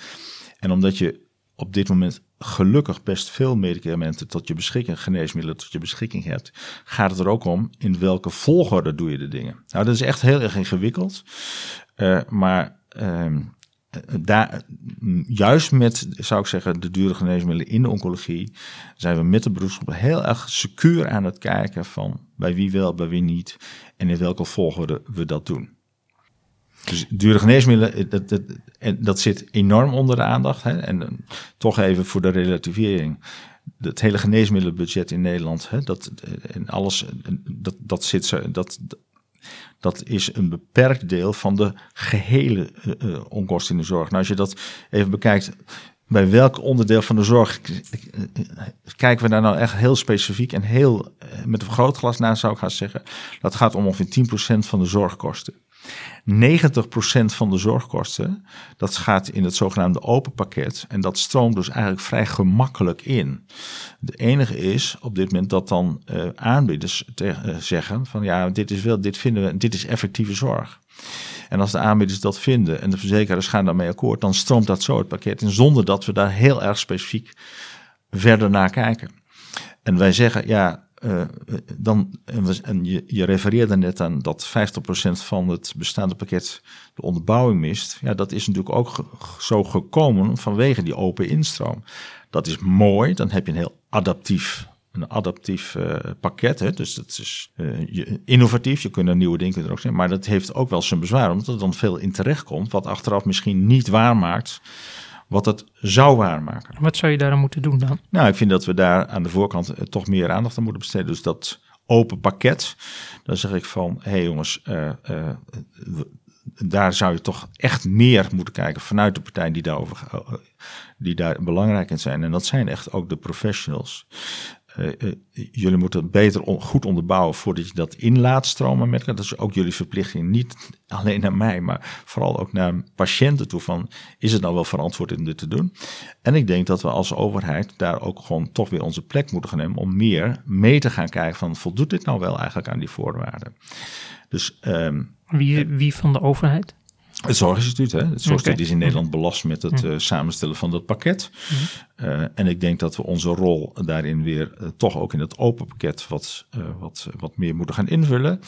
En omdat je op dit moment gelukkig best veel medicamenten tot je beschikking, geneesmiddelen tot je beschikking hebt, gaat het er ook om in welke volgorde doe je de dingen. Nou, dat is echt heel erg ingewikkeld, uh, maar uh, daar, juist met, zou ik zeggen, de dure geneesmiddelen in de oncologie, zijn we met de beroepsgroep heel erg secuur aan het kijken van bij wie wel, bij wie niet en in welke volgorde we dat doen. Dus dure geneesmiddelen, eh, dat, zit enorm onder de aandacht. Hè? En uh, toch even voor de relativering. Het hele geneesmiddelenbudget in Nederland, hè, dat, eh, en alles, dat, dat, zit, dat, dat is een beperkt deel van de gehele uh, onkosten in de zorg. Nou, als je dat even bekijkt, bij welk onderdeel van de zorg kijken we daar nou echt heel specifiek en heel met een vergrootglas naar, zou ik gaan zeggen. Dat gaat om ongeveer 10% van de zorgkosten. 90% van de zorgkosten, dat gaat in het zogenaamde open pakket. En dat stroomt dus eigenlijk vrij gemakkelijk in. De enige is op dit moment dat dan uh, aanbieders tegen, uh, zeggen van ja, dit is wel, dit vinden we, dit is effectieve zorg. En als de aanbieders dat vinden en de verzekeraars gaan daarmee akkoord, dan stroomt dat zo het pakket in zonder dat we daar heel erg specifiek verder naar kijken. En wij zeggen, ja, uh, dan, en je, je refereerde net aan dat 50% van het bestaande pakket de onderbouwing mist. Ja, dat is natuurlijk ook zo gekomen vanwege die open instroom. Dat is mooi, dan heb je een heel adaptief, een adaptief uh, pakket. Hè? Dus dat is uh, innovatief, je kunt er nieuwe dingen er ook zijn. Maar dat heeft ook wel zijn bezwaar, omdat er dan veel in terecht komt, wat achteraf misschien niet waar maakt wat het zou waarmaken. Wat zou je daar moeten doen dan? Nou, ik vind dat we daar aan de voorkant eh, toch meer aandacht aan moeten besteden. Dus dat open pakket, dan zeg ik van, hé hey jongens, uh, uh, daar zou je toch echt meer moeten kijken vanuit de partijen die, daarover, die daar belangrijk in zijn. En dat zijn echt ook de professionals. Uh, uh, jullie moeten beter on, goed onderbouwen voordat je dat in laat stromen met. Dat is ook jullie verplichting, niet alleen naar mij, maar vooral ook naar patiënten toe. Van is het nou wel verantwoord om dit te doen? En ik denk dat we als overheid daar ook gewoon toch weer onze plek moeten gaan nemen om meer mee te gaan kijken van voldoet dit nou wel eigenlijk aan die voorwaarden? Dus um, wie, wie van de overheid? Het Zorginstituut, hè? Het Zorginstituut okay. is in Nederland belast met het uh, samenstellen van dat pakket. Uh, en ik denk dat we onze rol daarin weer uh, toch ook in het open pakket wat, wat, wat meer moeten gaan invullen.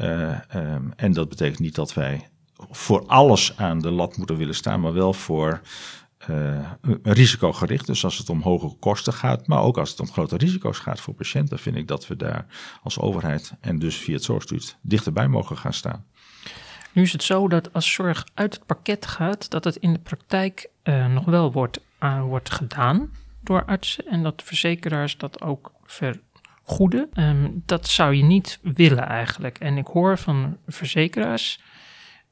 Um, en dat betekent niet dat wij voor alles aan de lat moeten willen staan, maar wel voor risicogericht. Dus als het om hoge kosten gaat, maar ook als het om grote risico's gaat voor patiënten, vind ik dat we daar als overheid en dus via het Zorginstituut dichterbij mogen gaan staan. Nu is het zo dat als zorg uit het pakket gaat, dat het in de praktijk uh, nog wel wordt aan wordt gedaan door artsen en dat verzekeraars dat ook vergoeden. Ehm, dat zou je niet willen eigenlijk. En ik hoor van verzekeraars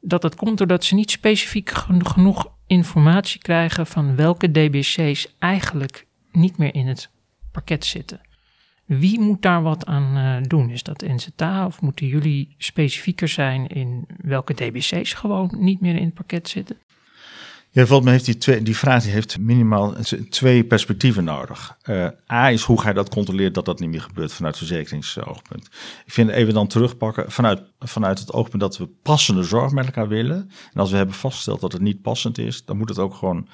dat het komt doordat ze niet specifiek genoeg informatie krijgen van welke DBC's eigenlijk niet meer in het pakket zitten. Wie moet daar wat aan uh, doen? Is dat NZA of moeten jullie specifieker zijn in welke DBC's gewoon niet meer in het pakket zitten? Ja, volgens mij heeft die, twee, die vraag die heeft minimaal twee perspectieven nodig. Uh, A is hoe ga je dat controleren dat dat niet meer gebeurt vanuit verzekeringsoogpunt. Ik vind even dan terugpakken vanuit, vanuit het oogpunt dat we passende zorg met elkaar willen. En als we hebben vastgesteld dat het niet passend is, dan moet het ook gewoon,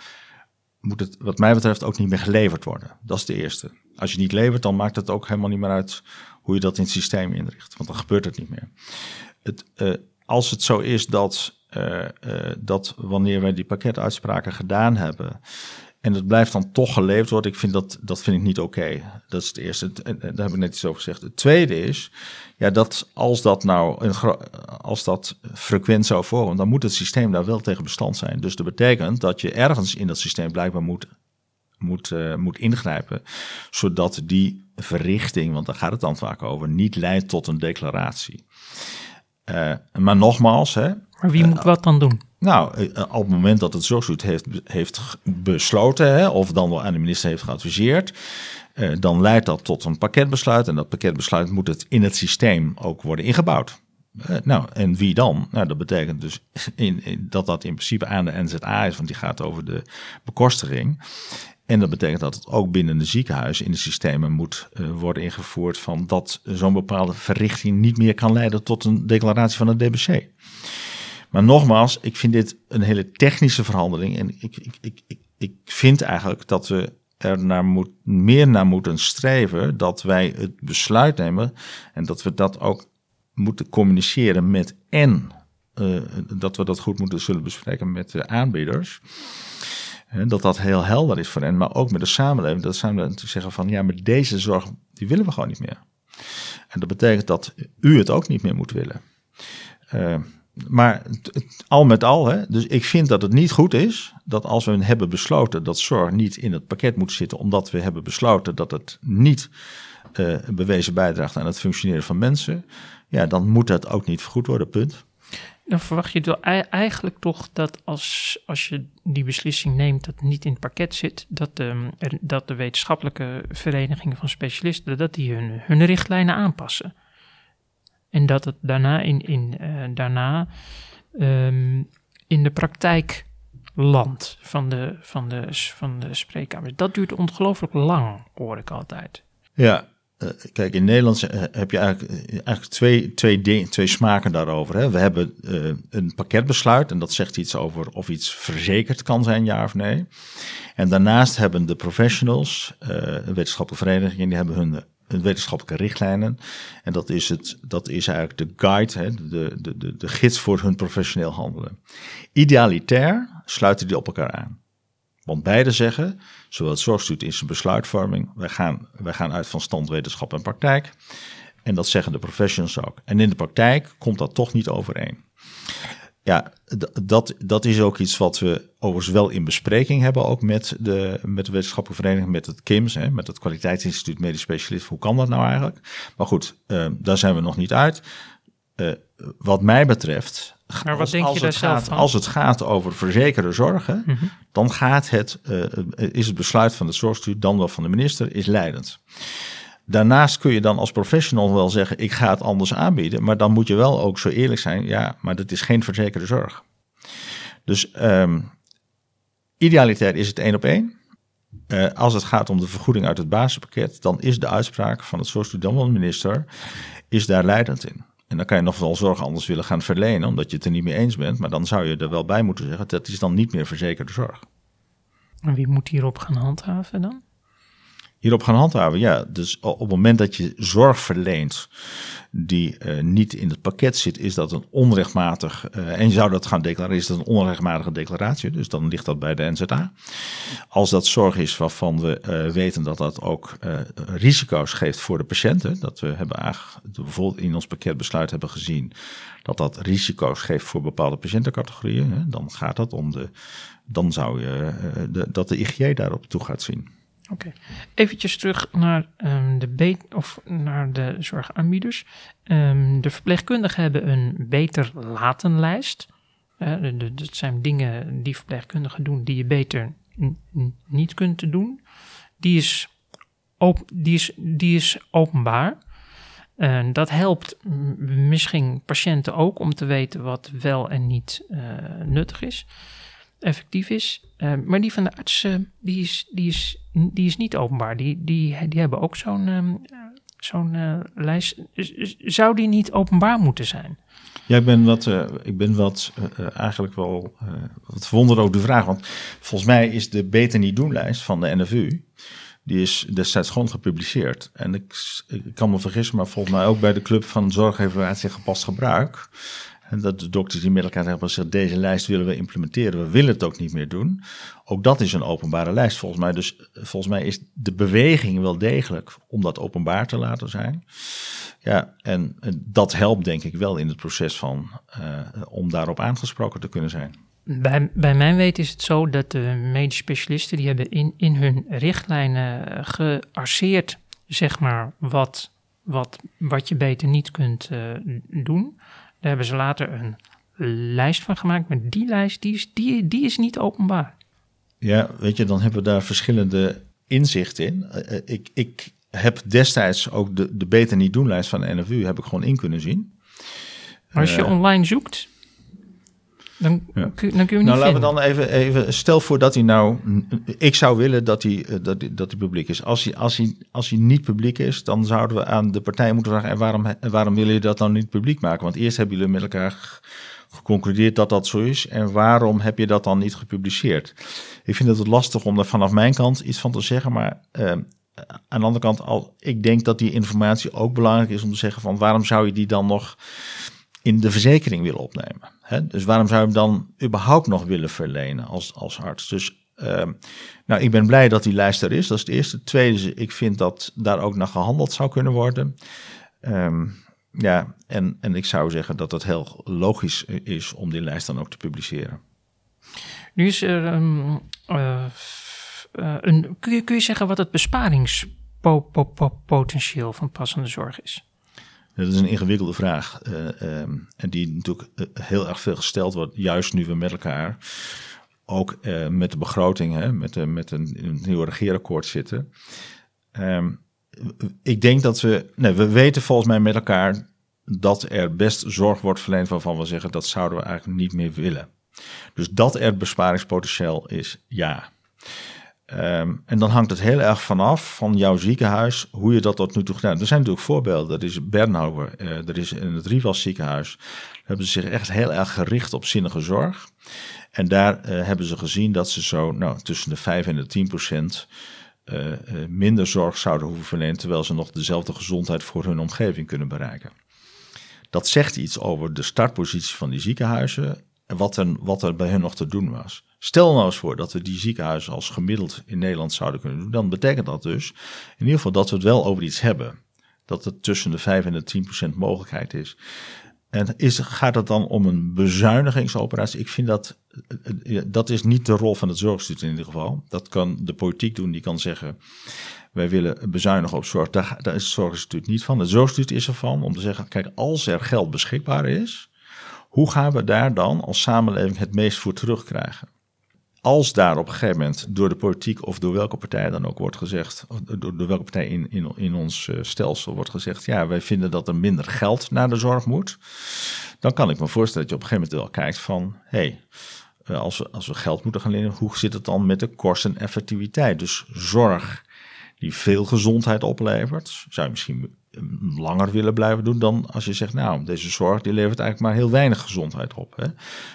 moet het wat mij betreft ook niet meer geleverd worden. Dat is de eerste. Als je niet levert, dan maakt het ook helemaal niet meer uit hoe je dat in het systeem inricht. Want dan gebeurt het niet meer. Het, uh, als het zo is dat uh, uh, dat wanneer wij die pakketuitspraken gedaan hebben en het blijft dan toch geleverd worden, ik vind dat, dat vind ik niet oké. Dat is het eerste. Daar heb ik net iets over gezegd. Het tweede is, ja, dat als dat nou als dat frequent zou voorkomen, dan moet het systeem daar wel tegen bestand zijn. Dus dat betekent dat je ergens in dat systeem blijkbaar moet, moet, uh, moet ingrijpen, zodat die verrichting, want daar gaat het dan vaak over, niet leidt tot een declaratie. Uh, maar nogmaals, hè, maar wie moet wat dan doen? Nou, uh, op het moment dat het zorgzoet heeft, heeft besloten, hè, of dan wel aan de minister heeft geadviseerd, uh, dan leidt dat tot een pakketbesluit. En dat pakketbesluit moet het in het systeem ook worden ingebouwd. Uh, nou, en wie dan? Nou, dat betekent dus in, dat dat in principe aan de NZA is, want die gaat over de bekostiging. En dat betekent dat het ook binnen de ziekenhuis in de systemen moet uh, worden ingevoerd van dat zo'n bepaalde verrichting niet meer kan leiden tot een declaratie van het DBC. Maar nogmaals, ik vind dit een hele technische verhandeling. En ik, ik, ik, ik, ik vind eigenlijk dat we er naar moet, meer naar moeten streven dat wij het besluit nemen en dat we dat ook moeten communiceren met en uh, dat we dat goed moeten zullen bespreken met de aanbieders. Dat dat heel helder is voor hen, maar ook met de samenleving. Dat de samenleving zeggen van ja, maar deze zorg, die willen we gewoon niet meer. En dat betekent dat u het ook niet meer moet willen. Uh, maar al met al, hè, dus ik vind dat het niet goed is dat als we hebben besloten dat zorg niet in het pakket moet zitten, omdat we hebben besloten dat het niet uh, bewezen bijdraagt aan het functioneren van mensen, ja, dan moet dat ook niet vergoed worden, punt. Dan verwacht je eigenlijk toch dat als, als je die beslissing neemt dat het niet in het pakket zit, dat de, dat de wetenschappelijke verenigingen van specialisten, dat die hun, hun richtlijnen aanpassen. En dat het daarna in, in, uh, daarna, um, in de praktijk landt van de, van, de, van de spreekkamers. Dat duurt ongelooflijk lang, hoor ik altijd. Ja, uh, kijk, in Nederland heb je eigenlijk, eigenlijk twee, twee, twee smaken daarover. Hè. We hebben een pakketbesluit en dat zegt iets over of iets verzekerd kan zijn, ja of nee. En daarnaast hebben de professionals, uh, wetenschappelijke verenigingen, die hebben hun wetenschappelijke richtlijnen. En dat is, het, dat is eigenlijk de guide, hè, de, de, de, de gids voor hun professioneel handelen. Idealitair sluiten die op elkaar aan. Want beide zeggen, zowel het zorgstuut in zijn besluitvorming, wij gaan, wij gaan uit van stand, wetenschap en praktijk. En dat zeggen de professionals ook. En in de praktijk komt dat toch niet overeen. Ja, dat, dat is ook iets wat we overigens wel in bespreking hebben, ook met de, met de wetenschappelijke vereniging, met het KIMS, hè, met het Kwaliteitsinstituut Medisch Specialist. Hoe kan dat nou eigenlijk? Maar goed, uh, daar zijn we nog niet uit. Uh, wat mij betreft, maar wat als, denk als, je daar het zelf gaat, van? als het gaat over verzekerde zorgen, Mhm. dan gaat het, uh, is het besluit van het zorgstuur, dan wel van de minister, is leidend. Daarnaast kun je dan als professional wel zeggen, ik ga het anders aanbieden, maar dan moet je wel ook zo eerlijk zijn, ja, maar dat is geen verzekerde zorg. Dus um, is het één op één. Uh, als het gaat om de vergoeding uit het basispakket, dan is de uitspraak van het minister, is daar leidend in. En dan kan je nog wel zorg anders willen gaan verlenen, omdat je het er niet mee eens bent, maar dan zou je er wel bij moeten zeggen, dat is dan niet meer verzekerde zorg. En wie moet hierop gaan handhaven dan? Hierop gaan handhaven. Ja, dus op het moment dat je zorg verleent die uh, niet in het pakket zit, is dat een onrechtmatig, uh, en je zou dat gaan declareren, is dat een onrechtmatige declaratie. Dus dan ligt dat bij de NZA. Als dat zorg is waarvan we uh, weten dat dat ook risico's geeft voor de patiënten, dat we hebben bijvoorbeeld in ons pakketbesluit hebben gezien dat dat risico's geeft voor bepaalde patiëntencategorieën, hè, dan gaat dat om de, dan zou je de, dat de IGJ daarop toe gaat zien. Oké, eventjes terug naar, um, de of naar de zorgaanbieders. Um, de verpleegkundigen hebben een beter latenlijst. Uh, dat zijn dingen die verpleegkundigen doen die je beter niet kunt doen. Die is, op die is, die is openbaar. Uh, dat helpt misschien patiënten ook om te weten wat wel en niet uh, nuttig is effectief is. Uh, maar die van de artsen, die is, die is, die is niet openbaar. Die, die, die hebben ook zo'n um, zo'n uh, lijst. Zou die niet openbaar moeten zijn? Ja, ik ben wat, ik ben wat eigenlijk wel wat verwonderd over de vraag. Want volgens mij is de Beter Niet Doen lijst van de NFU. Die is destijds gewoon gepubliceerd. En ik, ik kan me vergissen, maar volgens mij ook bij de Club van Zorgevaluatie Gepast Gebruik en dat de dokters die met elkaar hebben gezegd, deze lijst willen we implementeren, we willen het ook niet meer doen. Ook dat is een openbare lijst volgens mij. Dus volgens mij is de beweging wel degelijk om dat openbaar te laten zijn. Ja, en, dat helpt denk ik wel in het proces van, uh, om daarop aangesproken te kunnen zijn. Bij, bij mijn weten is het zo dat de medische specialisten, die hebben in, in hun richtlijnen gearseerd, zeg maar, wat, wat, wat je beter niet kunt uh, doen. Daar hebben ze later een lijst van gemaakt. Maar die lijst, die is, die, die is niet openbaar. Ja, weet je, dan hebben we daar verschillende inzichten in. Eh, eh, ik, ik heb destijds ook de, de Beter Niet Doen lijst van de NFU heb ik gewoon in kunnen zien. Maar als je uh, online zoekt, dan, ja. kun, dan kun je niet Nou, laten we dan even, even... Stel voor dat hij nou... Ik zou willen dat hij, dat, dat hij publiek is. Als hij, als, hij, als hij niet publiek is, dan zouden we aan de partij moeten vragen... en waarom, waarom willen jullie dat dan niet publiek maken? Want eerst hebben jullie met elkaar geconcludeerd dat dat zo is. En waarom heb je dat dan niet gepubliceerd? Ik vind het lastig om er vanaf mijn kant iets van te zeggen. Maar uh, aan de andere kant, al, ik denk dat die informatie ook belangrijk is om te zeggen... van waarom zou je die dan nog in de verzekering willen opnemen. Hè? Dus waarom zou je hem dan überhaupt nog willen verlenen als, als arts? Dus uh, nou, ik ben blij dat die lijst er is. Dat is het eerste. Tweede, ik vind dat daar ook naar gehandeld zou kunnen worden. Um, ja, en, en ik zou zeggen dat het heel logisch is om die lijst dan ook te publiceren. Nu is er um, uh, een. Kun je, kun je zeggen wat het besparingspotentieel van passende zorg is? Dat is een ingewikkelde vraag. Uh, um, en die natuurlijk eh, heel erg veel gesteld wordt, juist nu we met elkaar ook uh, met de begroting, hè, met, met een, een nieuwe regeerakkoord zitten. Um, ik denk dat we, nee, we weten volgens mij met elkaar dat er best zorg wordt verleend waarvan we zeggen dat zouden we eigenlijk niet meer willen. Dus dat er besparingspotentieel is, ja. Um, en dan hangt het heel erg vanaf van jouw ziekenhuis, hoe je dat tot nu toe gedaan Er zijn natuurlijk voorbeelden. Er is Bernhouwer, uh, er is in het Rivas ziekenhuis. Hebben ze zich echt heel erg gericht op zinnige zorg. En daar uh, hebben ze gezien dat ze zo nou, tussen de 5 en de 10 procent uh, minder zorg zouden hoeven verlenen, terwijl ze nog dezelfde gezondheid voor hun omgeving kunnen bereiken. Dat zegt iets over de startpositie van die ziekenhuizen en wat er, wat er bij hen nog te doen was. Stel nou eens voor dat we die ziekenhuizen als gemiddeld in Nederland zouden kunnen doen. Dan betekent dat dus in ieder geval dat we het wel over iets hebben. Dat het tussen de 5 en de 10 procent mogelijkheid is. En is, gaat het dan om een bezuinigingsoperatie? Ik vind dat, dat is niet de rol van het zorgstuur in ieder geval. Dat kan de politiek doen, die kan zeggen, wij willen bezuinigen op zorg. Daar, is het zorginstituut niet van. Het zorgstuur is ervan om te zeggen, kijk, als er geld beschikbaar is, hoe gaan we daar dan als samenleving het meest voor terugkrijgen? als daar op een gegeven moment door de politiek of door welke partij dan ook wordt gezegd, door, welke partij in, in, in ons uh, stelsel wordt gezegd, ja, wij vinden dat er minder geld naar de zorg moet, dan kan ik me voorstellen dat je op een gegeven moment wel kijkt van, hé, hey, uh, als, we, als we geld moeten gaan lenen, hoe zit het dan met de kosteneffectiviteit? Dus zorg die veel gezondheid oplevert, zou je misschien langer willen blijven doen dan als je zegt, nou, deze zorg die levert eigenlijk maar heel weinig gezondheid op. Hè?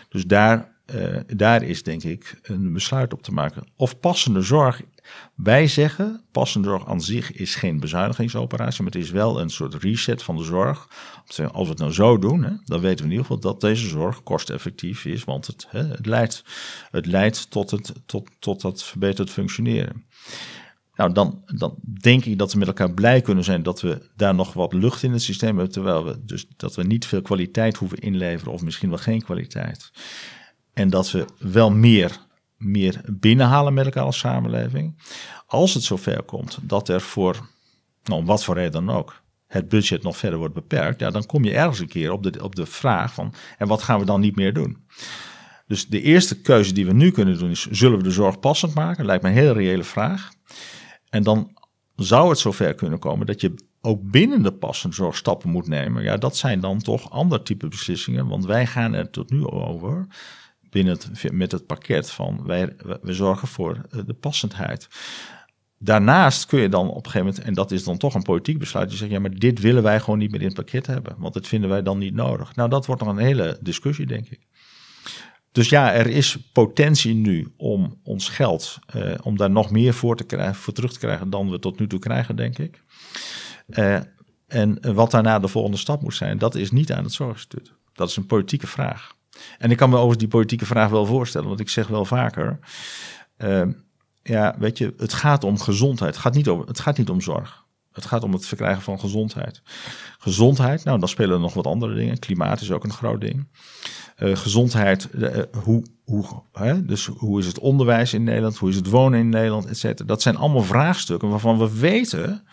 Dus daar uh, daar is denk ik een besluit op te maken. Of passende zorg. Wij zeggen, passende zorg aan zich is geen bezuinigingsoperatie, maar het is wel een soort reset van de zorg. Als we het nou zo doen, hè, dan weten we in ieder geval dat deze zorg kosteffectief is, want het, hè, het, leidt, het leidt tot, het, tot, tot dat verbeterd functioneren. Nou, dan, dan denk ik dat we met elkaar blij kunnen zijn dat we daar nog wat lucht in het systeem hebben, terwijl we dus dat we niet veel kwaliteit hoeven inleveren of misschien wel geen kwaliteit. En dat we wel meer, meer binnenhalen met elkaar als samenleving. Als het zover komt dat er voor, nou, om wat voor reden dan ook, het budget nog verder wordt beperkt, ja, dan kom je ergens een keer op de, op de vraag van, en wat gaan we dan niet meer doen? Dus de eerste keuze die we nu kunnen doen is, zullen we de zorg passend maken? Lijkt me een hele reële vraag. En dan zou het zover kunnen komen dat je ook binnen de passende zorg stappen moet nemen. Ja, dat zijn dan toch ander type beslissingen. Want wij gaan er tot nu over binnen met het pakket van wij, we zorgen voor eh, de passendheid. Daarnaast kun je dan op een gegeven moment, en dat is dan toch een politiek besluit, je zegt ja, maar dit willen wij gewoon niet meer in het pakket hebben, want dat vinden wij dan niet nodig. Nou, dat wordt nog een hele discussie, denk ik. Dus ja, er is potentie nu om ons geld, eh, om daar nog meer voor, te krijgen, voor terug te krijgen dan we tot nu toe krijgen, denk ik. Eh, en wat daarna de volgende stap moet zijn, dat is niet aan het Zorginstituut. Dat is een politieke vraag. En ik kan me over die politieke vraag wel voorstellen, want ik zeg wel vaker, uh, ja, weet je, het gaat om gezondheid. Het gaat, niet over, het gaat niet om zorg. Het gaat om het verkrijgen van gezondheid. Gezondheid, nou dan spelen er nog wat andere dingen. Klimaat is ook een groot ding. Uh, gezondheid, uh, hoe, hoe, hè? Dus hoe is het onderwijs in Nederland? Hoe is het wonen in Nederland? Et cetera. Dat zijn allemaal vraagstukken waarvan we weten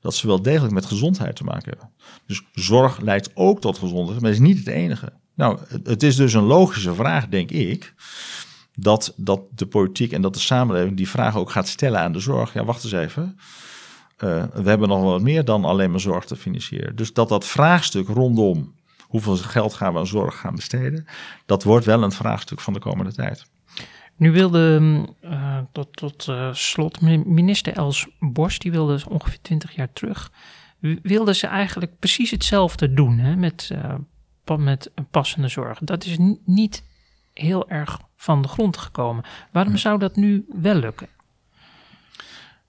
dat ze wel degelijk met gezondheid te maken hebben. Dus zorg leidt ook tot gezondheid, maar is niet het enige. Nou, het is dus een logische vraag, denk ik, dat, dat de politiek en dat de samenleving die vraag ook gaat stellen aan de zorg. Ja, wacht eens even. Uh, we hebben nog wat meer dan alleen maar zorg te financieren. Dus dat dat vraagstuk rondom hoeveel geld gaan we aan zorg gaan besteden, dat wordt wel een vraagstuk van de komende tijd. Nu wilde uh, tot, tot uh, slot minister Els Borst, die wilde ongeveer 20 jaar terug, wilde ze eigenlijk precies hetzelfde doen hè, met met een passende zorg. Dat is niet heel erg van de grond gekomen. Waarom zou dat nu wel lukken?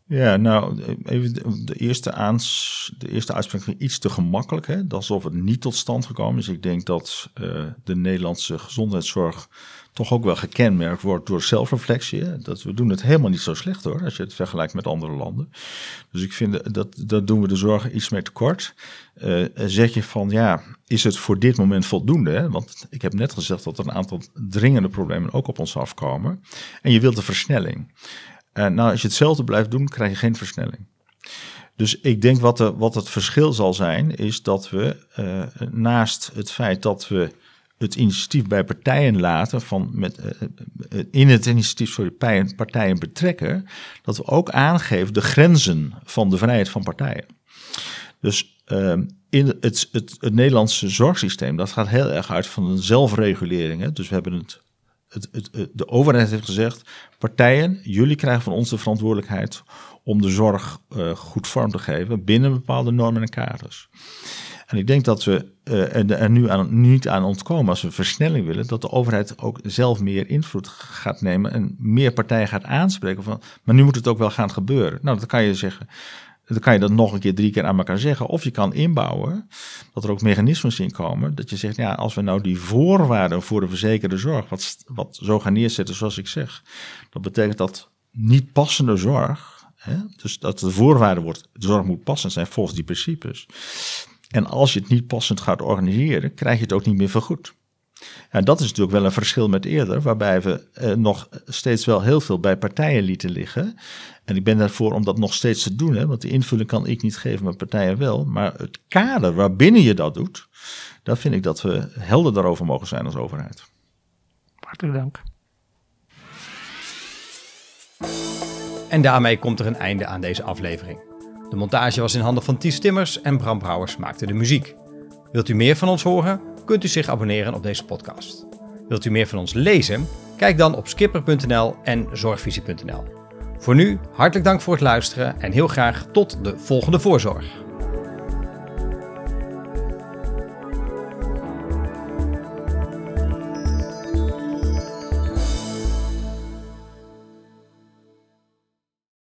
Ja, nou, even de, eerste, aans, de eerste uitspraak iets te gemakkelijk. Hè? Alsof het niet tot stand gekomen is. Ik denk dat uh, de Nederlandse gezondheidszorg toch ook wel gekenmerkt wordt door zelfreflectie. Dat we doen het helemaal niet zo slecht hoor, als je het vergelijkt met andere landen. Dus ik vind dat, dat doen we de zorg iets meer tekort. Uh, zeg je van ja, is het voor dit moment voldoende? Hè? Want ik heb net gezegd dat er een aantal dringende problemen ook op ons afkomen. En je wilt de versnelling. Uh, nou, als je hetzelfde blijft doen, krijg je geen versnelling. Dus ik denk wat, de, wat het verschil zal zijn, is dat we uh, naast het feit dat we het initiatief bij partijen laten, van met, uh, in het initiatief sorry, partijen, betrekken, dat we ook aangeven de grenzen van de vrijheid van partijen. Dus uh, in het, het, het, Nederlandse zorgsysteem, dat gaat heel erg uit van een zelfregulering. Hè? Dus we hebben het, de overheid heeft gezegd, partijen, jullie krijgen van ons de verantwoordelijkheid om de zorg uh, goed vorm te geven binnen bepaalde normen en kaders. En ik denk dat we uh, er nu aan, niet aan ontkomen als we versnelling willen, dat de overheid ook zelf meer invloed gaat nemen en meer partijen gaat aanspreken van, maar nu moet het ook wel gaan gebeuren. Nou, dan kan je zeggen, dan kan je dat nog een keer drie keer aan elkaar zeggen. Of je kan inbouwen dat er ook mechanismes in komen. Dat je zegt, ja, als we nou die voorwaarden voor de verzekerde zorg, wat, wat zo gaan neerzetten zoals ik zeg. Dat betekent dat niet passende zorg, hè, dus dat de voorwaarde wordt, de zorg moet passend zijn volgens die principes. En als je het niet passend gaat organiseren, krijg je het ook niet meer vergoed. En dat is natuurlijk wel een verschil met eerder, waarbij we eh, nog steeds wel heel veel bij partijen lieten liggen. En ik ben daarvoor om dat nog steeds te doen, hè, want de invulling kan ik niet geven, maar partijen wel. Maar het kader waarbinnen je dat doet, daar vind ik dat we helder daarover mogen zijn als overheid. Hartelijk dank. En daarmee komt er een einde aan deze aflevering. De montage was in handen van Ties Timmers en Bram Brouwers maakte de muziek. Wilt u meer van ons horen? Kunt u zich abonneren op deze podcast. Wilt u meer van ons lezen? Kijk dan op skipper.nl en zorgvisie.nl. Voor nu, hartelijk dank voor het luisteren en heel graag tot de volgende voorzorg.